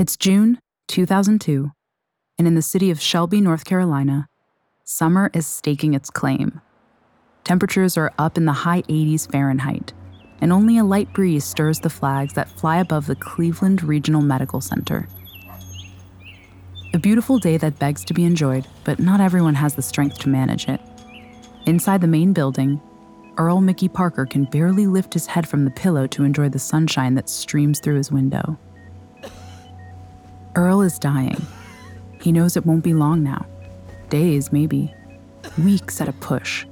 It's June 2002, and in the city of Shelby, North Carolina, summer is staking its claim. Temperatures are up in the high 80s Fahrenheit, and only a light breeze stirs the flags that fly above the Cleveland Regional Medical Center. A beautiful day that begs to be enjoyed, but not everyone has the strength to manage it. Inside the main building, Earl Mickey Parker can barely lift his head from the pillow to enjoy the sunshine that streams through his window. Earl is dying. He knows it won't be long now. Days, maybe. Weeks at a push.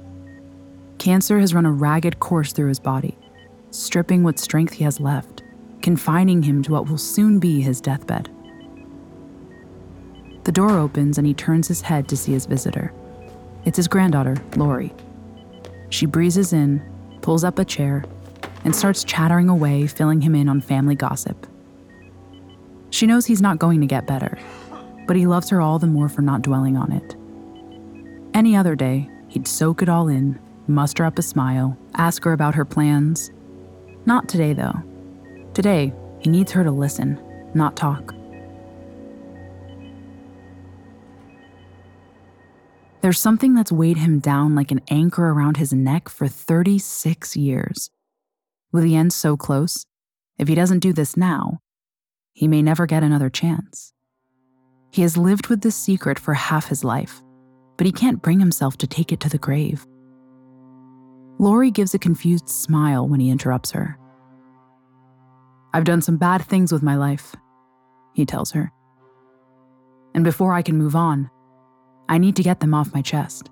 Cancer has run a ragged course through his body, stripping what strength he has left, confining him to what will soon be his deathbed. The door opens and he turns his head to see his visitor. It's his granddaughter, Lori. She breezes in, pulls up a chair, and starts chattering away, filling him in on family gossip. She knows he's not going to get better, but he loves her all the more for not dwelling on it. Any other day, he'd soak it all in, muster up a smile, ask her about her plans. Not today, though. Today, he needs her to listen, not talk. There's something that's weighed him down like an anchor around his neck for 36 years. With the end so close, if he doesn't do this now, he may never get another chance. He has lived with this secret for half his life, but he can't bring himself to take it to the grave. Lori gives a confused smile when he interrupts her. I've done some bad things with my life, he tells her. And before I can move on, I need to get them off my chest.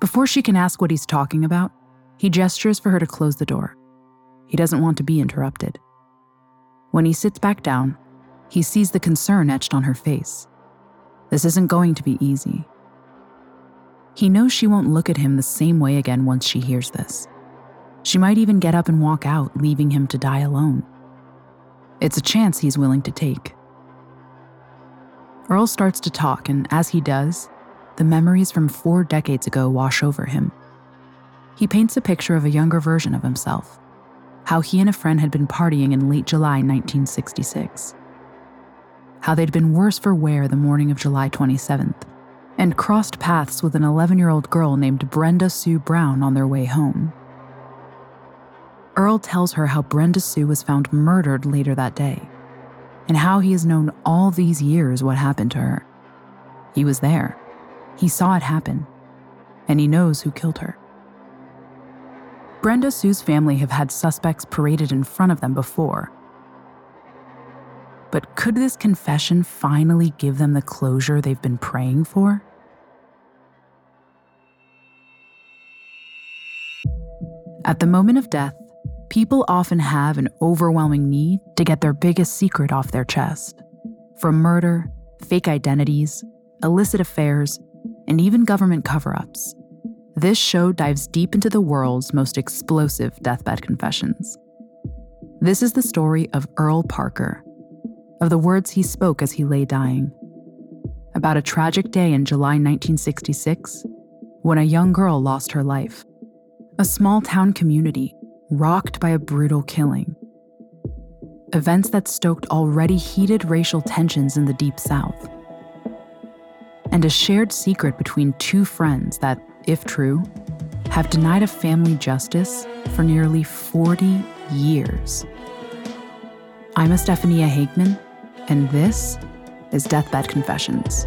Before she can ask what he's talking about, he gestures for her to close the door. He doesn't want to be interrupted. When he sits back down, he sees the concern etched on her face. This isn't going to be easy. He knows she won't look at him the same way again once she hears this. She might even get up and walk out, leaving him to die alone. It's a chance he's willing to take. Earl starts to talk, and as he does, the memories from four decades ago wash over him. He paints a picture of a younger version of himself, how he and a friend had been partying in late July 1966. How they'd been worse for wear the morning of July 27th, and crossed paths with an 11 year old girl named Brenda Sue Brown on their way home. Earl tells her how Brenda Sue was found murdered later that day, and how he has known all these years what happened to her. He was there, he saw it happen, and he knows who killed her. Brenda Sue's family have had suspects paraded in front of them before. But could this confession finally give them the closure they've been praying for? At the moment of death, people often have an overwhelming need to get their biggest secret off their chest. From murder, fake identities, illicit affairs, and even government cover ups. This show dives deep into the world's most explosive deathbed confessions. This is the story of Earl Parker, of the words he spoke as he lay dying, about a tragic day in July 1966 when a young girl lost her life, a small town community rocked by a brutal killing, events that stoked already heated racial tensions in the Deep South, and a shared secret between two friends that if true, have denied a family justice for nearly 40 years. I'm Estefania Hageman, and this is Deathbed Confessions.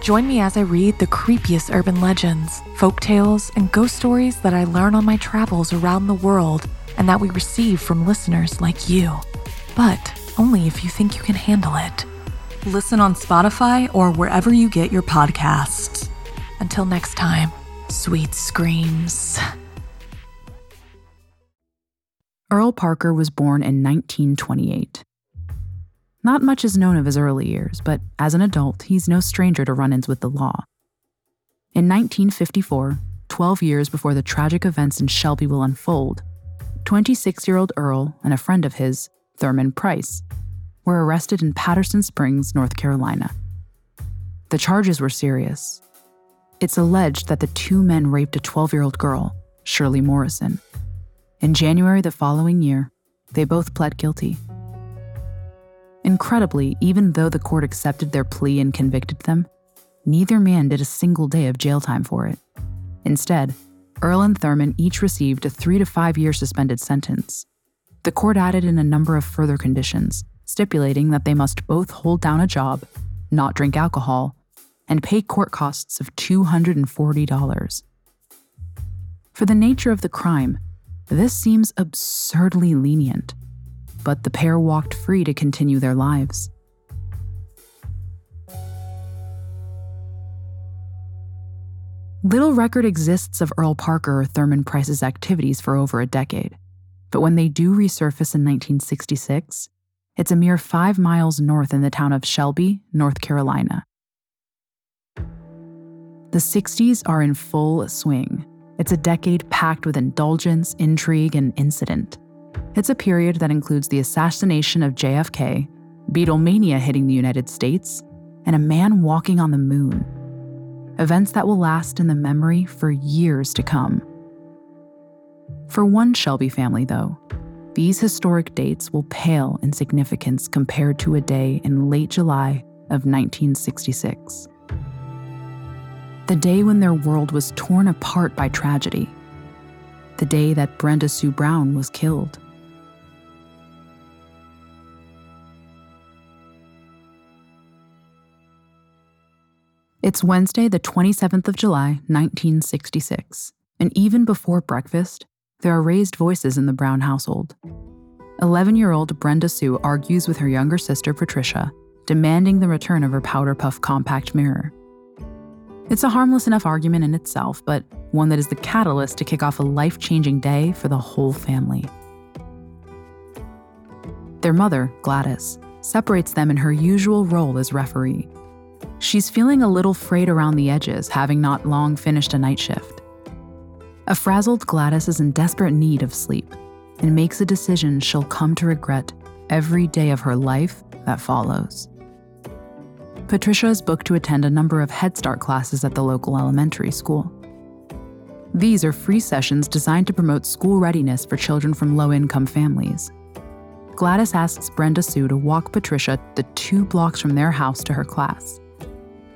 Join me as I read the creepiest urban legends, folk tales, and ghost stories that I learn on my travels around the world and that we receive from listeners like you. But only if you think you can handle it. Listen on Spotify or wherever you get your podcasts. Until next time, sweet screams. Earl Parker was born in 1928. Not much is known of his early years, but as an adult, he's no stranger to run ins with the law. In 1954, 12 years before the tragic events in Shelby will unfold, 26 year old Earl and a friend of his, Thurman Price, were arrested in Patterson Springs, North Carolina. The charges were serious. It's alleged that the two men raped a 12 year old girl, Shirley Morrison. In January the following year, they both pled guilty. Incredibly, even though the court accepted their plea and convicted them, neither man did a single day of jail time for it. Instead, Earl and Thurman each received a three to five year suspended sentence. The court added in a number of further conditions, stipulating that they must both hold down a job, not drink alcohol, and pay court costs of $240. For the nature of the crime, this seems absurdly lenient but the pair walked free to continue their lives. Little record exists of Earl Parker or Thurman Price's activities for over a decade, but when they do resurface in 1966, it's a mere five miles north in the town of Shelby, North Carolina. The 60s are in full swing. It's a decade packed with indulgence, intrigue, and incident. It's a period that includes the assassination of JFK, Beatlemania hitting the United States, and a man walking on the moon. Events that will last in the memory for years to come. For one Shelby family, though, these historic dates will pale in significance compared to a day in late July of 1966. The day when their world was torn apart by tragedy. The day that Brenda Sue Brown was killed. It's Wednesday, the 27th of July, 1966, and even before breakfast, there are raised voices in the Brown household. 11 year old Brenda Sue argues with her younger sister Patricia, demanding the return of her powder puff compact mirror. It's a harmless enough argument in itself, but one that is the catalyst to kick off a life changing day for the whole family. Their mother, Gladys, separates them in her usual role as referee She's feeling a little frayed around the edges, having not long finished a night shift. A frazzled Gladys is in desperate need of sleep and makes a decision she'll come to regret every day of her life that follows. Patricia is booked to attend a number of Head Start classes at the local elementary school. These are free sessions designed to promote school readiness for children from low income families. Gladys asks Brenda Sue to walk Patricia the two blocks from their house to her class.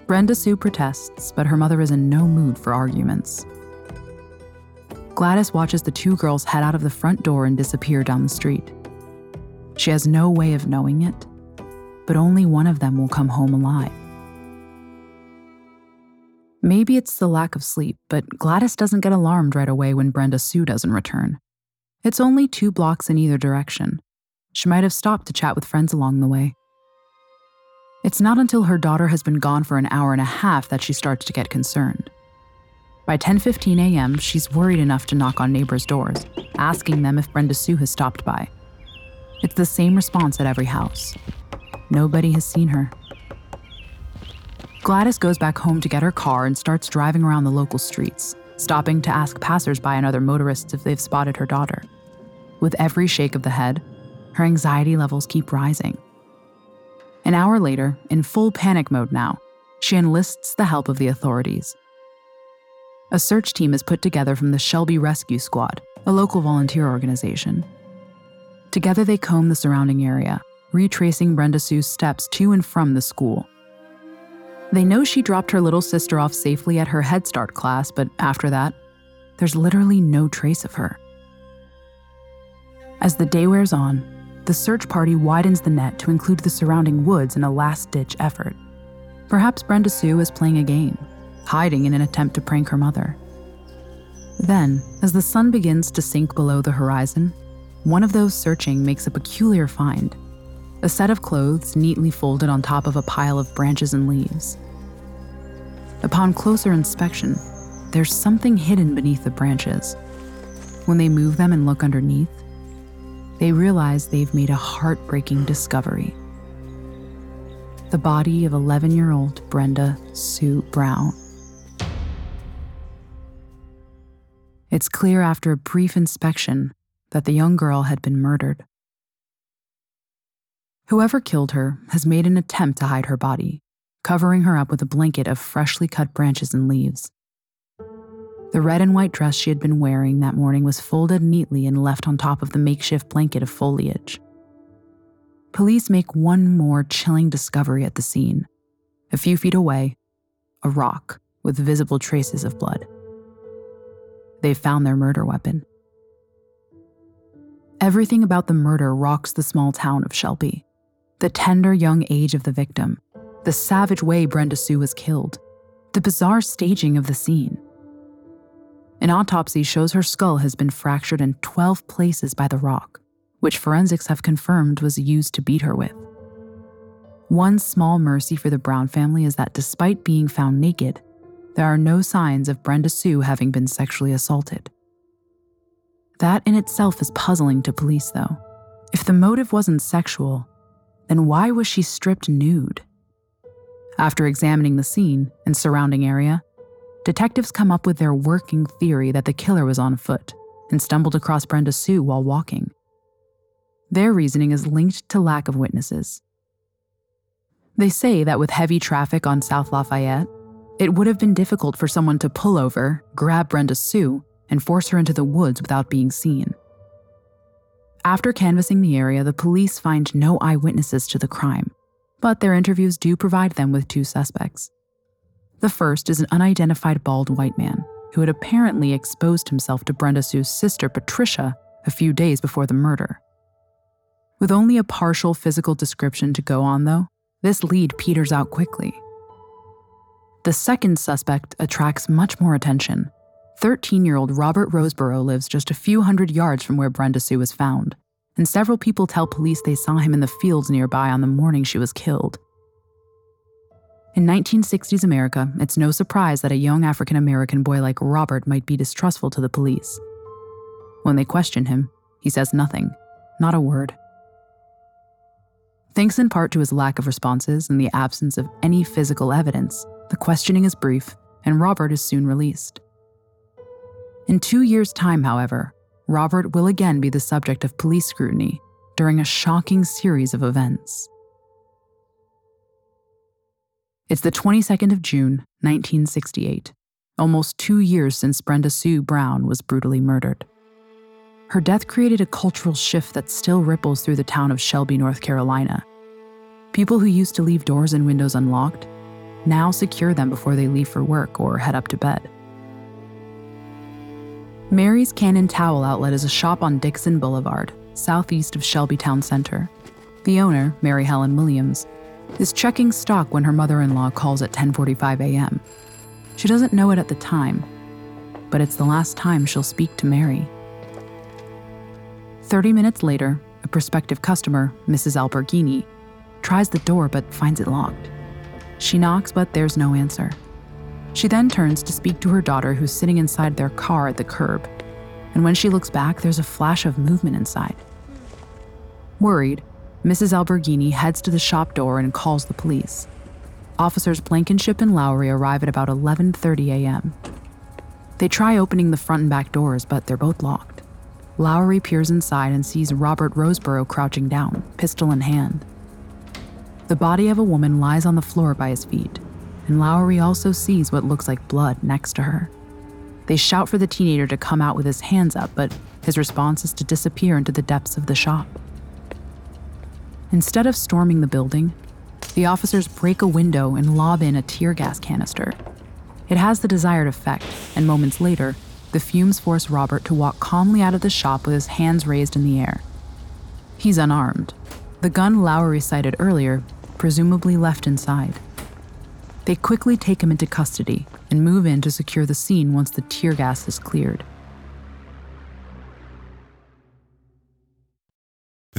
Brenda Sue protests, but her mother is in no mood for arguments. Gladys watches the two girls head out of the front door and disappear down the street. She has no way of knowing it, but only one of them will come home alive. Maybe it's the lack of sleep, but Gladys doesn't get alarmed right away when Brenda Sue doesn't return. It's only two blocks in either direction. She might have stopped to chat with friends along the way. It's not until her daughter has been gone for an hour and a half that she starts to get concerned. By 10:15 a.m., she's worried enough to knock on neighbors' doors, asking them if Brenda Sue has stopped by. It's the same response at every house. Nobody has seen her. Gladys goes back home to get her car and starts driving around the local streets, stopping to ask passersby and other motorists if they've spotted her daughter. With every shake of the head, her anxiety levels keep rising. An hour later, in full panic mode now, she enlists the help of the authorities. A search team is put together from the Shelby Rescue Squad, a local volunteer organization. Together, they comb the surrounding area, retracing Brenda Sue's steps to and from the school. They know she dropped her little sister off safely at her Head Start class, but after that, there's literally no trace of her. As the day wears on, the search party widens the net to include the surrounding woods in a last ditch effort. Perhaps Brenda Sue is playing a game, hiding in an attempt to prank her mother. Then, as the sun begins to sink below the horizon, one of those searching makes a peculiar find a set of clothes neatly folded on top of a pile of branches and leaves. Upon closer inspection, there's something hidden beneath the branches. When they move them and look underneath, they realize they've made a heartbreaking discovery. The body of 11 year old Brenda Sue Brown. It's clear after a brief inspection that the young girl had been murdered. Whoever killed her has made an attempt to hide her body, covering her up with a blanket of freshly cut branches and leaves. The red and white dress she had been wearing that morning was folded neatly and left on top of the makeshift blanket of foliage. Police make one more chilling discovery at the scene. A few feet away, a rock with visible traces of blood. They've found their murder weapon. Everything about the murder rocks the small town of Shelby the tender young age of the victim, the savage way Brenda Sue was killed, the bizarre staging of the scene. An autopsy shows her skull has been fractured in 12 places by the rock, which forensics have confirmed was used to beat her with. One small mercy for the Brown family is that despite being found naked, there are no signs of Brenda Sue having been sexually assaulted. That in itself is puzzling to police, though. If the motive wasn't sexual, then why was she stripped nude? After examining the scene and surrounding area, detectives come up with their working theory that the killer was on foot and stumbled across Brenda Sue while walking. Their reasoning is linked to lack of witnesses. They say that with heavy traffic on South Lafayette, it would have been difficult for someone to pull over, grab Brenda Sue, and force her into the woods without being seen. After canvassing the area, the police find no eyewitnesses to the crime, but their interviews do provide them with two suspects. The first is an unidentified bald white man who had apparently exposed himself to Brenda Sue's sister, Patricia, a few days before the murder. With only a partial physical description to go on, though, this lead peters out quickly. The second suspect attracts much more attention 13 year old Robert Roseboro lives just a few hundred yards from where Brenda Sue was found, and several people tell police they saw him in the fields nearby on the morning she was killed. In 1960s America, it's no surprise that a young African American boy like Robert might be distrustful to the police. When they question him, he says nothing, not a word. Thanks in part to his lack of responses and the absence of any physical evidence, the questioning is brief, and Robert is soon released. In two years' time, however, Robert will again be the subject of police scrutiny during a shocking series of events. It's the 22nd of June, 1968, almost two years since Brenda Sue Brown was brutally murdered. Her death created a cultural shift that still ripples through the town of Shelby, North Carolina. People who used to leave doors and windows unlocked now secure them before they leave for work or head up to bed. Mary's Cannon Towel Outlet is a shop on Dixon Boulevard, southeast of Shelby Town Center. The owner, Mary Helen Williams, is checking stock when her mother-in-law calls at 10:45 a.m. She doesn't know it at the time, but it's the last time she'll speak to Mary. 30 minutes later, a prospective customer, Mrs. Alberghini, tries the door but finds it locked. She knocks, but there's no answer. She then turns to speak to her daughter, who's sitting inside their car at the curb. And when she looks back, there's a flash of movement inside. Worried, Mrs. Alberghini heads to the shop door and calls the police. Officers Blankenship and Lowry arrive at about 11:30 a.m. They try opening the front and back doors, but they're both locked. Lowry peers inside and sees Robert Roseboro crouching down, pistol in hand. The body of a woman lies on the floor by his feet, and Lowry also sees what looks like blood next to her. They shout for the teenager to come out with his hands up, but his response is to disappear into the depths of the shop. Instead of storming the building, the officers break a window and lob in a tear gas canister. It has the desired effect, and moments later, the fumes force Robert to walk calmly out of the shop with his hands raised in the air. He's unarmed. The gun Lowry sighted earlier, presumably left inside. They quickly take him into custody and move in to secure the scene once the tear gas is cleared.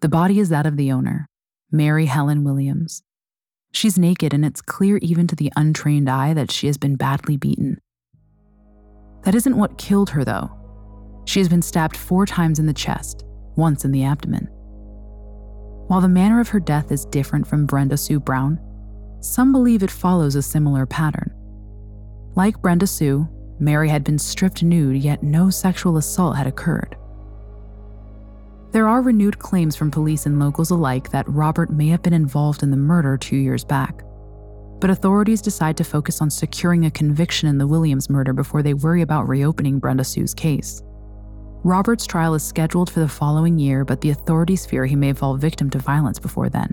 The body is that of the owner, Mary Helen Williams. She's naked, and it's clear even to the untrained eye that she has been badly beaten. That isn't what killed her, though. She has been stabbed four times in the chest, once in the abdomen. While the manner of her death is different from Brenda Sue Brown, some believe it follows a similar pattern. Like Brenda Sue, Mary had been stripped nude, yet no sexual assault had occurred. There are renewed claims from police and locals alike that Robert may have been involved in the murder two years back. But authorities decide to focus on securing a conviction in the Williams murder before they worry about reopening Brenda Sue's case. Robert's trial is scheduled for the following year, but the authorities fear he may fall victim to violence before then.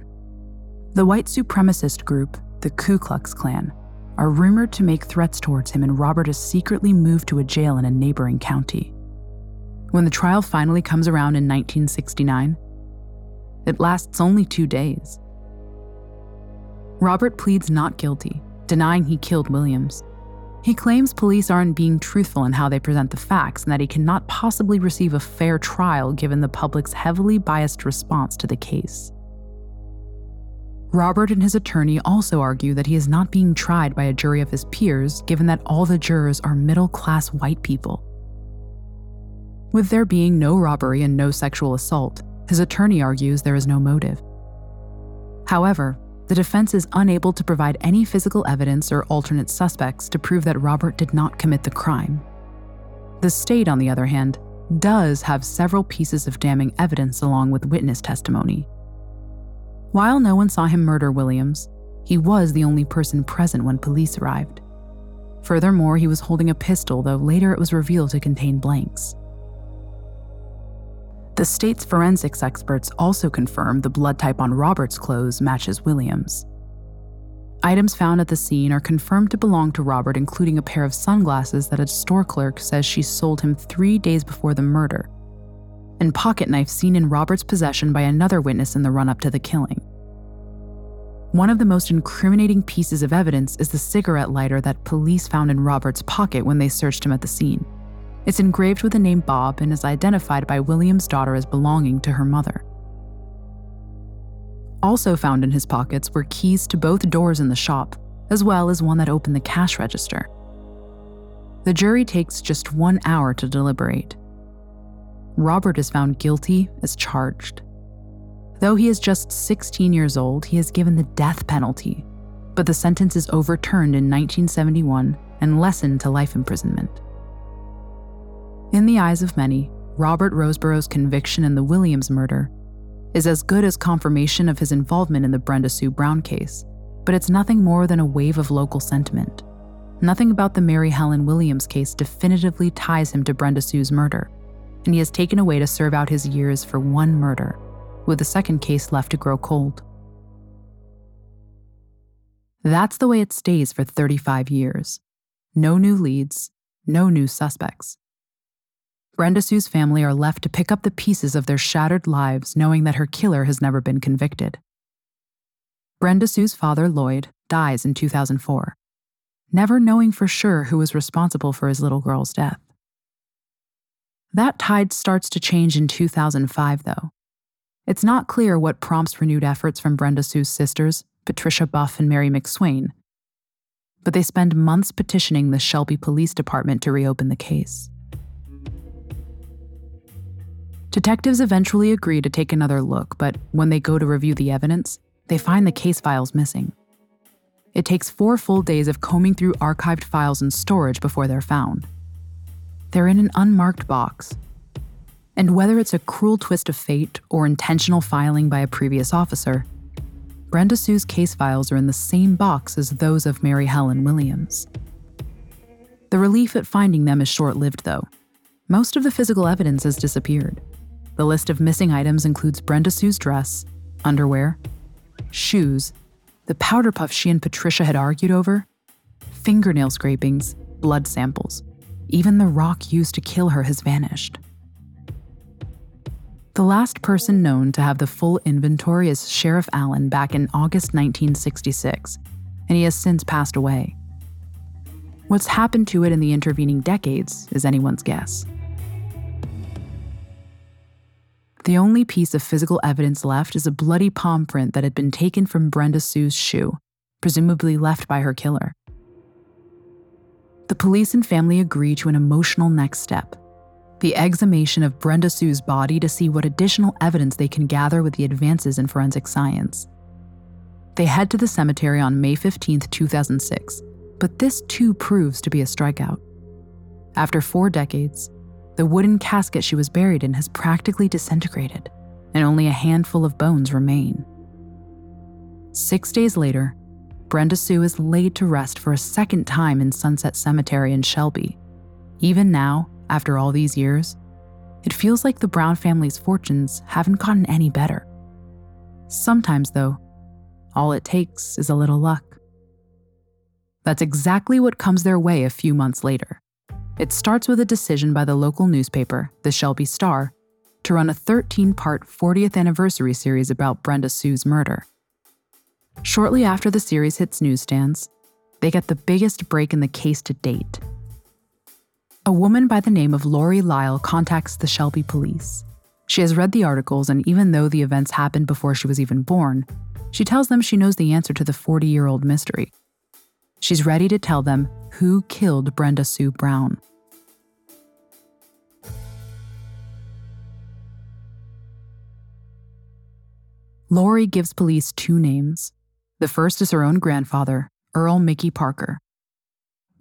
The white supremacist group, the Ku Klux Klan, are rumored to make threats towards him, and Robert is secretly moved to a jail in a neighboring county. When the trial finally comes around in 1969, it lasts only two days. Robert pleads not guilty, denying he killed Williams. He claims police aren't being truthful in how they present the facts and that he cannot possibly receive a fair trial given the public's heavily biased response to the case. Robert and his attorney also argue that he is not being tried by a jury of his peers given that all the jurors are middle class white people. With there being no robbery and no sexual assault, his attorney argues there is no motive. However, the defense is unable to provide any physical evidence or alternate suspects to prove that Robert did not commit the crime. The state, on the other hand, does have several pieces of damning evidence along with witness testimony. While no one saw him murder Williams, he was the only person present when police arrived. Furthermore, he was holding a pistol, though later it was revealed to contain blanks. The state's forensics experts also confirm the blood type on Robert's clothes matches Williams. Items found at the scene are confirmed to belong to Robert, including a pair of sunglasses that a store clerk says she sold him three days before the murder, and pocket knife seen in Robert's possession by another witness in the run up to the killing. One of the most incriminating pieces of evidence is the cigarette lighter that police found in Robert's pocket when they searched him at the scene. It's engraved with the name Bob and is identified by William's daughter as belonging to her mother. Also found in his pockets were keys to both doors in the shop, as well as one that opened the cash register. The jury takes just one hour to deliberate. Robert is found guilty as charged. Though he is just 16 years old, he is given the death penalty, but the sentence is overturned in 1971 and lessened to life imprisonment. In the eyes of many, Robert Roseboro's conviction in the Williams murder is as good as confirmation of his involvement in the Brenda Sue Brown case, but it's nothing more than a wave of local sentiment. Nothing about the Mary Helen Williams case definitively ties him to Brenda Sue's murder, and he is taken away to serve out his years for one murder, with the second case left to grow cold. That's the way it stays for 35 years. No new leads, no new suspects. Brenda Sue's family are left to pick up the pieces of their shattered lives knowing that her killer has never been convicted. Brenda Sue's father, Lloyd, dies in 2004, never knowing for sure who was responsible for his little girl's death. That tide starts to change in 2005, though. It's not clear what prompts renewed efforts from Brenda Sue's sisters, Patricia Buff and Mary McSwain. but they spend months petitioning the Shelby Police Department to reopen the case. Detectives eventually agree to take another look, but when they go to review the evidence, they find the case files missing. It takes four full days of combing through archived files and storage before they're found. They're in an unmarked box. And whether it's a cruel twist of fate or intentional filing by a previous officer, Brenda Sue's case files are in the same box as those of Mary Helen Williams. The relief at finding them is short lived, though. Most of the physical evidence has disappeared. The list of missing items includes Brenda Sue's dress, underwear, shoes, the powder puff she and Patricia had argued over, fingernail scrapings, blood samples. Even the rock used to kill her has vanished. The last person known to have the full inventory is Sheriff Allen back in August 1966, and he has since passed away. What's happened to it in the intervening decades is anyone's guess. The only piece of physical evidence left is a bloody palm print that had been taken from Brenda Sue's shoe, presumably left by her killer. The police and family agree to an emotional next step the exhumation of Brenda Sue's body to see what additional evidence they can gather with the advances in forensic science. They head to the cemetery on May 15, 2006, but this too proves to be a strikeout. After four decades, the wooden casket she was buried in has practically disintegrated, and only a handful of bones remain. Six days later, Brenda Sue is laid to rest for a second time in Sunset Cemetery in Shelby. Even now, after all these years, it feels like the Brown family's fortunes haven't gotten any better. Sometimes, though, all it takes is a little luck. That's exactly what comes their way a few months later. It starts with a decision by the local newspaper, the Shelby Star, to run a 13 part 40th anniversary series about Brenda Sue's murder. Shortly after the series hits newsstands, they get the biggest break in the case to date. A woman by the name of Lori Lyle contacts the Shelby police. She has read the articles, and even though the events happened before she was even born, she tells them she knows the answer to the 40 year old mystery. She's ready to tell them who killed Brenda Sue Brown. Lori gives police two names. The first is her own grandfather, Earl Mickey Parker.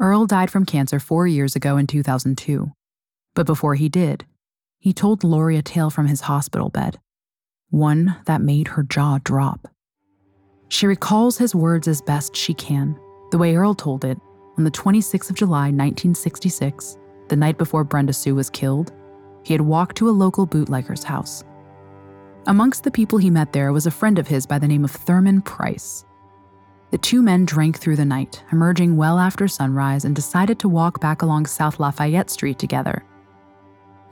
Earl died from cancer four years ago in 2002. But before he did, he told Lori a tale from his hospital bed, one that made her jaw drop. She recalls his words as best she can, the way Earl told it on the 26th of July, 1966, the night before Brenda Sue was killed. He had walked to a local bootlegger's house Amongst the people he met there was a friend of his by the name of Thurman Price. The two men drank through the night, emerging well after sunrise, and decided to walk back along South Lafayette Street together.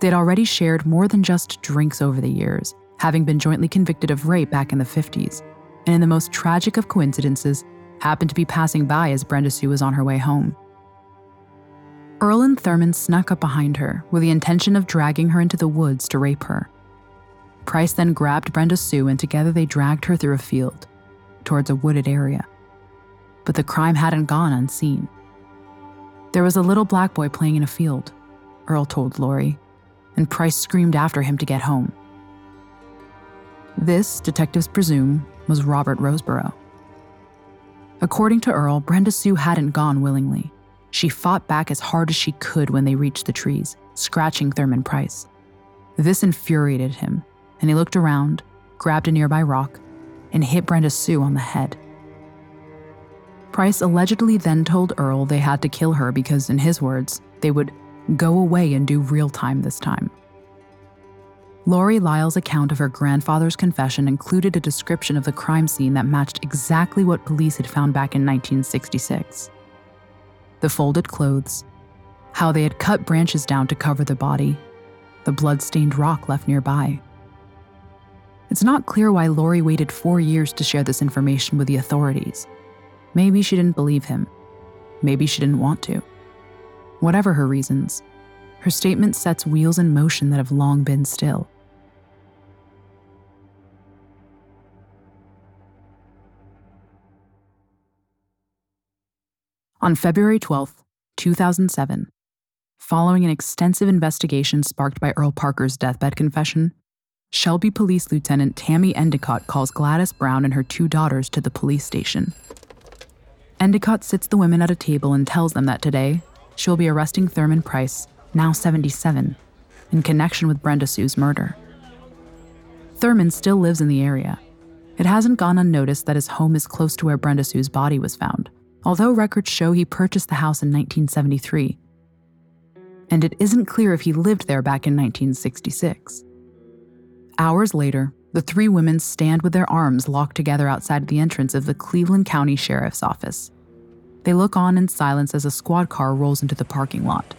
They'd already shared more than just drinks over the years, having been jointly convicted of rape back in the 50s, and in the most tragic of coincidences, happened to be passing by as Brenda Sue was on her way home. Earl and Thurman snuck up behind her with the intention of dragging her into the woods to rape her. Price then grabbed Brenda Sue and together they dragged her through a field, towards a wooded area. But the crime hadn't gone unseen. There was a little black boy playing in a field, Earl told Lori, and Price screamed after him to get home. This, detectives presume, was Robert Roseboro. According to Earl, Brenda Sue hadn't gone willingly. She fought back as hard as she could when they reached the trees, scratching Thurman Price. This infuriated him, and he looked around, grabbed a nearby rock, and hit Brenda Sue on the head. Price allegedly then told Earl they had to kill her because, in his words, they would go away and do real time this time. Lori Lyle's account of her grandfather's confession included a description of the crime scene that matched exactly what police had found back in 1966. The folded clothes, how they had cut branches down to cover the body, the blood-stained rock left nearby. It's not clear why Lori waited four years to share this information with the authorities. Maybe she didn't believe him. Maybe she didn't want to. Whatever her reasons, her statement sets wheels in motion that have long been still. On February 12, 2007, following an extensive investigation sparked by Earl Parker's deathbed confession, Shelby Police Lieutenant Tammy Endicott calls Gladys Brown and her two daughters to the police station. Endicott sits the women at a table and tells them that today she'll be arresting Thurman Price, now 77, in connection with Brenda Sue's murder. Thurman still lives in the area. It hasn't gone unnoticed that his home is close to where Brenda Sue's body was found, although records show he purchased the house in 1973. And it isn't clear if he lived there back in 1966. Hours later, the three women stand with their arms locked together outside the entrance of the Cleveland County Sheriff's Office. They look on in silence as a squad car rolls into the parking lot.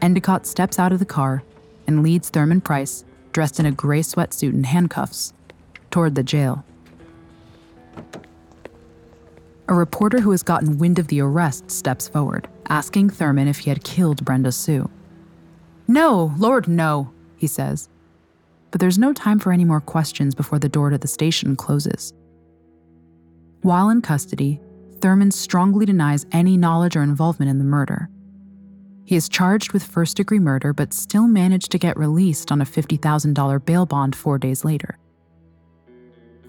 Endicott steps out of the car and leads Thurman Price, dressed in a gray sweatsuit and handcuffs, toward the jail. A reporter who has gotten wind of the arrest steps forward, asking Thurman if he had killed Brenda Sue. No, Lord, no, he says, but there's no time for any more questions before the door to the station closes. While in custody, Thurman strongly denies any knowledge or involvement in the murder. He is charged with first degree murder, but still managed to get released on a $50,000 bail bond four days later.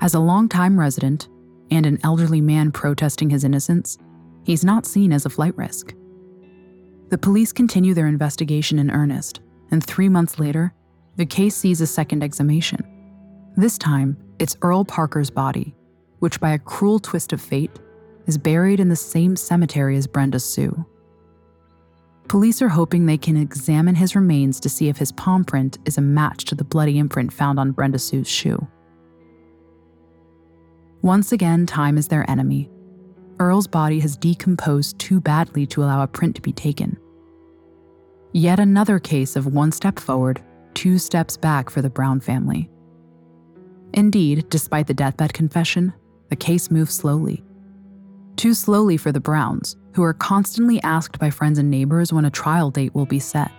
As a longtime resident and an elderly man protesting his innocence, he's not seen as a flight risk. The police continue their investigation in earnest, and three months later, the case sees a second exhumation. This time, it's Earl Parker's body, which by a cruel twist of fate is buried in the same cemetery as Brenda Sue. Police are hoping they can examine his remains to see if his palm print is a match to the bloody imprint found on Brenda Sue's shoe. Once again, time is their enemy. Earl's body has decomposed too badly to allow a print to be taken. Yet another case of one step forward two steps back for the Brown family. Indeed, despite the deathbed confession, the case moves slowly. Too slowly for the Browns, who are constantly asked by friends and neighbors when a trial date will be set.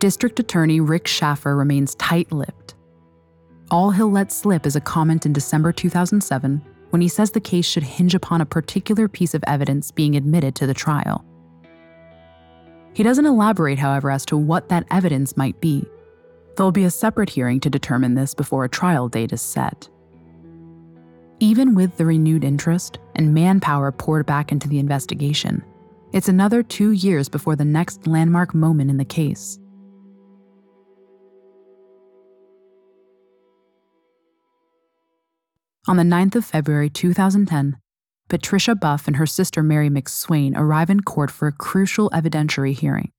District Attorney Rick Schaffer remains tight lipped. All he'll let slip is a comment in December 2007 when he says the case should hinge upon a particular piece of evidence being admitted to the trial. He doesn't elaborate, however, as to what that evidence might be. There'll be a separate hearing to determine this before a trial date is set. Even with the renewed interest and manpower poured back into the investigation, it's another two years before the next landmark moment in the case. On the 9th of February 2010, Patricia Buff and her sister Mary McSwain arrive in court for a crucial evidentiary hearing.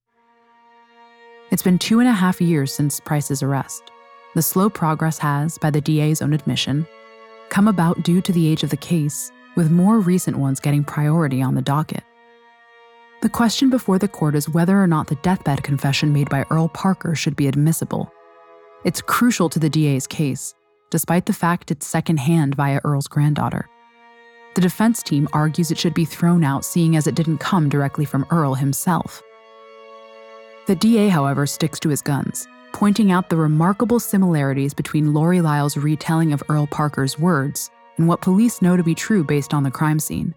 It's been two and a half years since Price's arrest. The slow progress has, by the DA's own admission, come about due to the age of the case, with more recent ones getting priority on the docket. The question before the court is whether or not the deathbed confession made by Earl Parker should be admissible. It's crucial to the DA's case, despite the fact it's secondhand via Earl's granddaughter. The defense team argues it should be thrown out, seeing as it didn't come directly from Earl himself. The DA, however, sticks to his guns, pointing out the remarkable similarities between Lori Lyle's retelling of Earl Parker's words and what police know to be true based on the crime scene.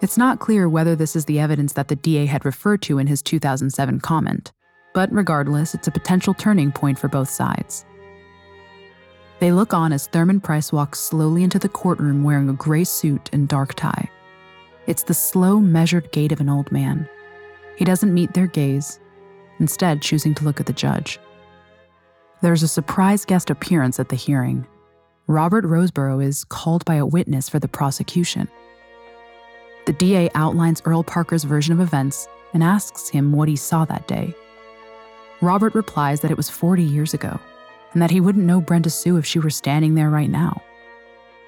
It's not clear whether this is the evidence that the DA had referred to in his 2007 comment, but regardless, it's a potential turning point for both sides. They look on as Thurman Price walks slowly into the courtroom wearing a gray suit and dark tie. It's the slow, measured gait of an old man. He doesn't meet their gaze, instead, choosing to look at the judge. There's a surprise guest appearance at the hearing. Robert Roseboro is called by a witness for the prosecution. The DA outlines Earl Parker's version of events and asks him what he saw that day. Robert replies that it was 40 years ago and that he wouldn't know Brenda Sue if she were standing there right now.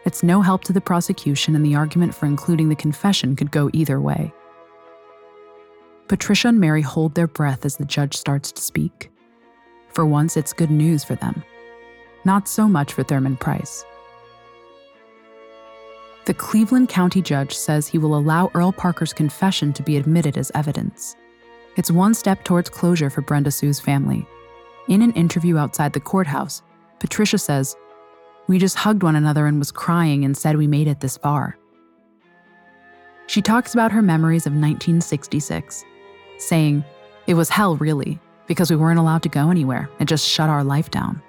It's no help to the prosecution, and the argument for including the confession could go either way. Patricia and Mary hold their breath as the judge starts to speak. For once, it's good news for them. Not so much for Thurman Price. The Cleveland County judge says he will allow Earl Parker's confession to be admitted as evidence. It's one step towards closure for Brenda Sue's family, in an interview outside the courthouse, Patricia says, We just hugged one another and was crying and said we made it this far. She talks about her memories of 1966, saying, It was hell, really, because we weren't allowed to go anywhere and just shut our life down.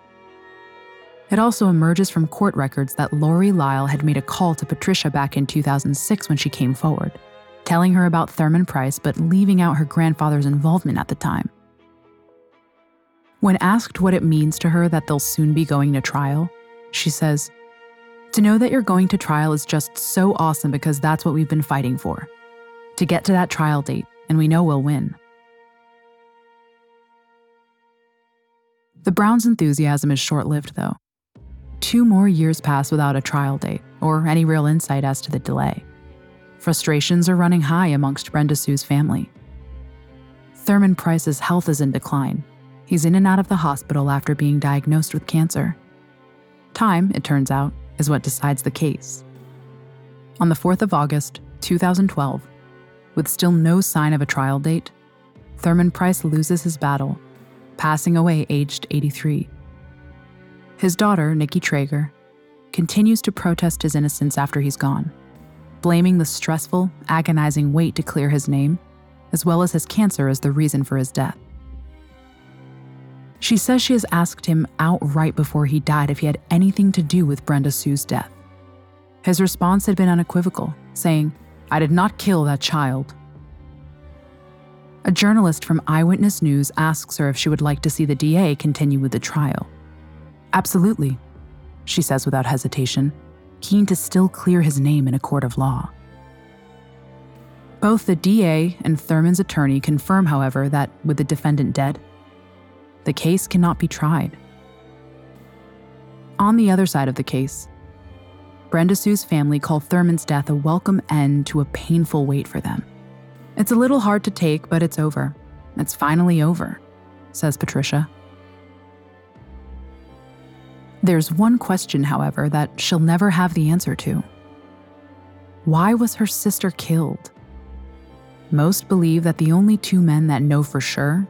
It also emerges from court records that Lori Lyle had made a call to Patricia back in 2006 when she came forward, telling her about Thurman Price but leaving out her grandfather's involvement at the time. When asked what it means to her that they'll soon be going to trial, she says, To know that you're going to trial is just so awesome because that's what we've been fighting for. To get to that trial date, and we know we'll win. The Browns' enthusiasm is short lived, though. Two more years pass without a trial date or any real insight as to the delay. Frustrations are running high amongst Brenda Sue's family. Thurman Price's health is in decline. He's in and out of the hospital after being diagnosed with cancer. Time, it turns out, is what decides the case. On the 4th of August, 2012, with still no sign of a trial date, Thurman Price loses his battle, passing away aged 83. His daughter, Nikki Traeger, continues to protest his innocence after he's gone, blaming the stressful, agonizing wait to clear his name, as well as his cancer, as the reason for his death. She says she has asked him outright before he died if he had anything to do with Brenda Sue's death. His response had been unequivocal, saying, I did not kill that child. A journalist from Eyewitness News asks her if she would like to see the DA continue with the trial. Absolutely, she says without hesitation, keen to still clear his name in a court of law. Both the DA and Thurman's attorney confirm, however, that with the defendant dead, the case cannot be tried. On the other side of the case, Brenda Sue's family call Thurman's death a welcome end to a painful wait for them. It's a little hard to take, but it's over. It's finally over, says Patricia. There's one question, however, that she'll never have the answer to. Why was her sister killed? Most believe that the only two men that know for sure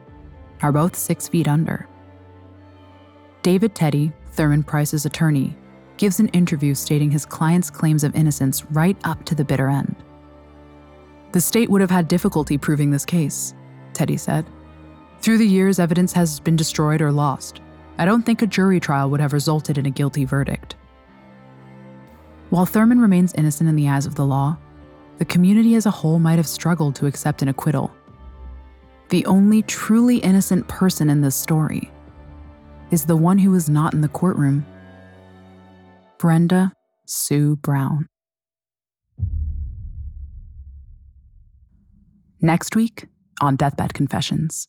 are both six feet under. David Teddy, Thurman Price's attorney, gives an interview stating his client's claims of innocence right up to the bitter end. The state would have had difficulty proving this case, Teddy said. Through the years, evidence has been destroyed or lost. I don't think a jury trial would have resulted in a guilty verdict. While Thurman remains innocent in the eyes of the law, the community as a whole might have struggled to accept an acquittal. The only truly innocent person in this story is the one who is not in the courtroom Brenda Sue Brown. Next week on Deathbed Confessions,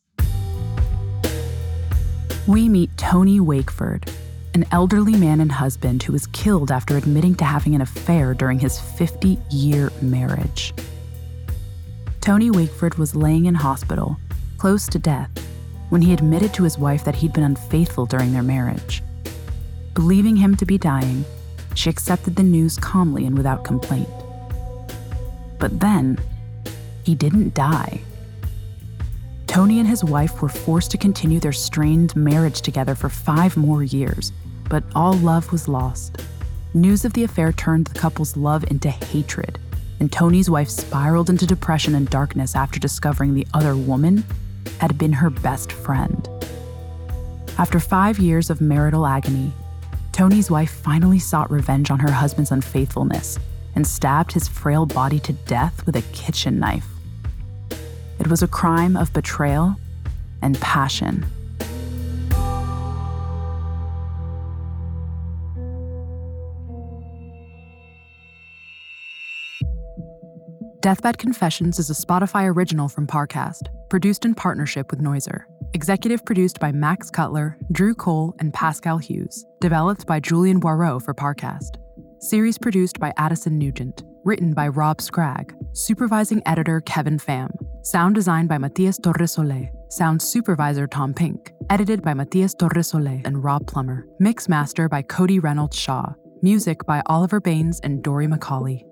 we meet Tony Wakeford, an elderly man and husband who was killed after admitting to having an affair during his 50 year marriage. Tony Wakeford was laying in hospital, close to death, when he admitted to his wife that he'd been unfaithful during their marriage. Believing him to be dying, she accepted the news calmly and without complaint. But then, he didn't die. Tony and his wife were forced to continue their strained marriage together for five more years, but all love was lost. News of the affair turned the couple's love into hatred, and Tony's wife spiraled into depression and darkness after discovering the other woman had been her best friend. After five years of marital agony, Tony's wife finally sought revenge on her husband's unfaithfulness and stabbed his frail body to death with a kitchen knife. It was a crime of betrayal and passion. Deathbed Confessions is a Spotify original from Parcast, produced in partnership with Noiser. Executive produced by Max Cutler, Drew Cole, and Pascal Hughes. Developed by Julian Boireau for Parcast. Series produced by Addison Nugent. Written by Rob Scragg. Supervising editor Kevin Pham. Sound designed by Matias Torresole. Sound supervisor Tom Pink. Edited by Matias Torresole and Rob Plummer. Mix master by Cody Reynolds Shaw. Music by Oliver Baines and Dory McCauley.